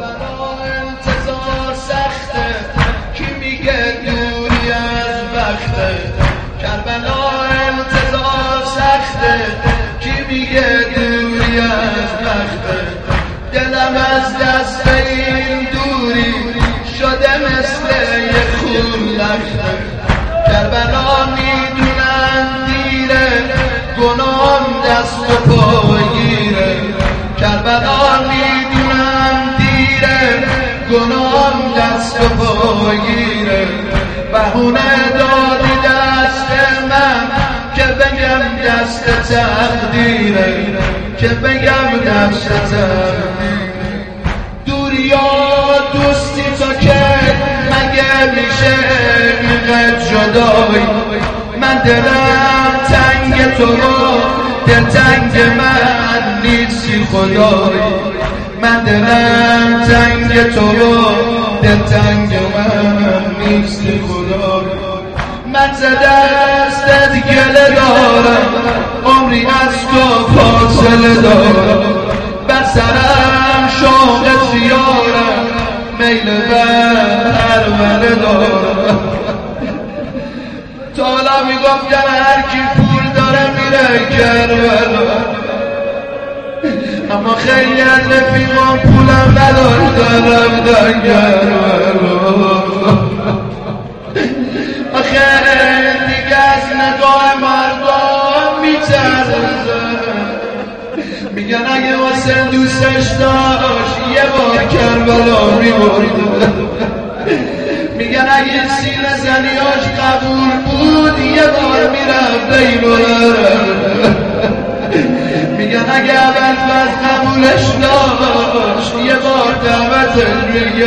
کربلا انتظار سخته. کی میگه دوری از وقته کربلا انتظار سخته. کی میگه دوری از وقته دلم از دست این دوری شده مثل یه خون لخته کربلا می‌دونم دیره گناهم دست گناهم دست و پاگیره بهونه دادی دست من که بگم دست تقدیره. که بگم دست تقدیره. دوریا دوستی تا که مگه میشه اینقدر جدایی من دلم تنگ تو رو دل تنگ من نیستی خدایی من دلم تنگ تو رو دل تنگ من نیستی خدایی من ز دستت گله دارم عمری از تو فاصله دارم. بر سرم شوق زیارم میل بر هر دارم. تا حالا می‌گفتن هر کی پول داره میره کربلا اما خیلی از رفیقان پولم نداشتن رفتن کربلا آخه دیگه از نگاه مردم میترزن میگن اگه واسه دوستش داشت یه بار کربلا می‌برد میگن اگه سیل زنیاش قبول بود یه بار می‌رفت بیبره اول فرز قبولش داشت. یه بار دعوتش میگه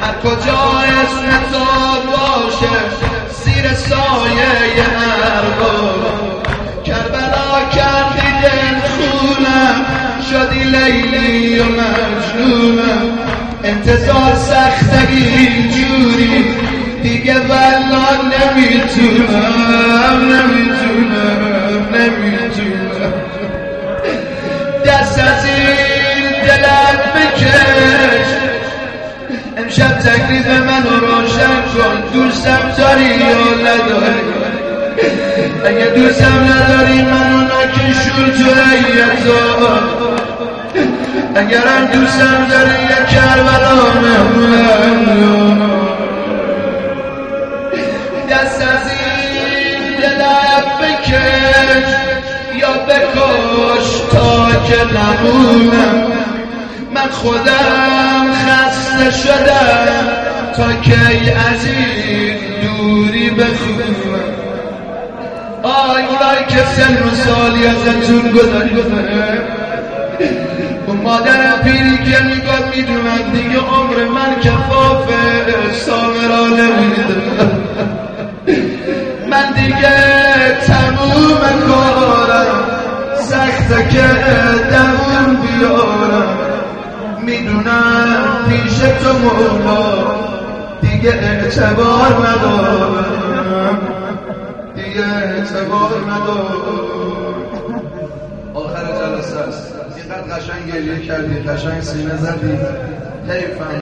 هر کجا اسم شدی لیلی و مجنونم انتظار سخته اینجوری. دیگه والا نمی‌تونم نمی‌تونم نمی‌تونم. دست از این دلت بکش. امشب تکلیف منو روشن کن. دوستم داری یا نداری؟ اگه دوستم نداری منو نکشون تو ایتا اگرم دوستم داری یا کربلا مهمون دست از این دلت بکش یا بکش تا که نمونم. من خودم خسته شدم تا کی از این دوری بخونم. آی اونایی که سن و سالی ازتون گذشته. اون مادر پیری که میگم می‌دونم دیگه عمر من کفافه سامرا نمیده من دیگه تموم کارم سخته که دمون بیارم. می‌دونم پیش تو مولا دیگه اعتبار ندارم. دیگه اعتبار ندارم. آخر جلسه است. اینقدر قشنگ گریه کردی قشنگ سینه زدی. حیفم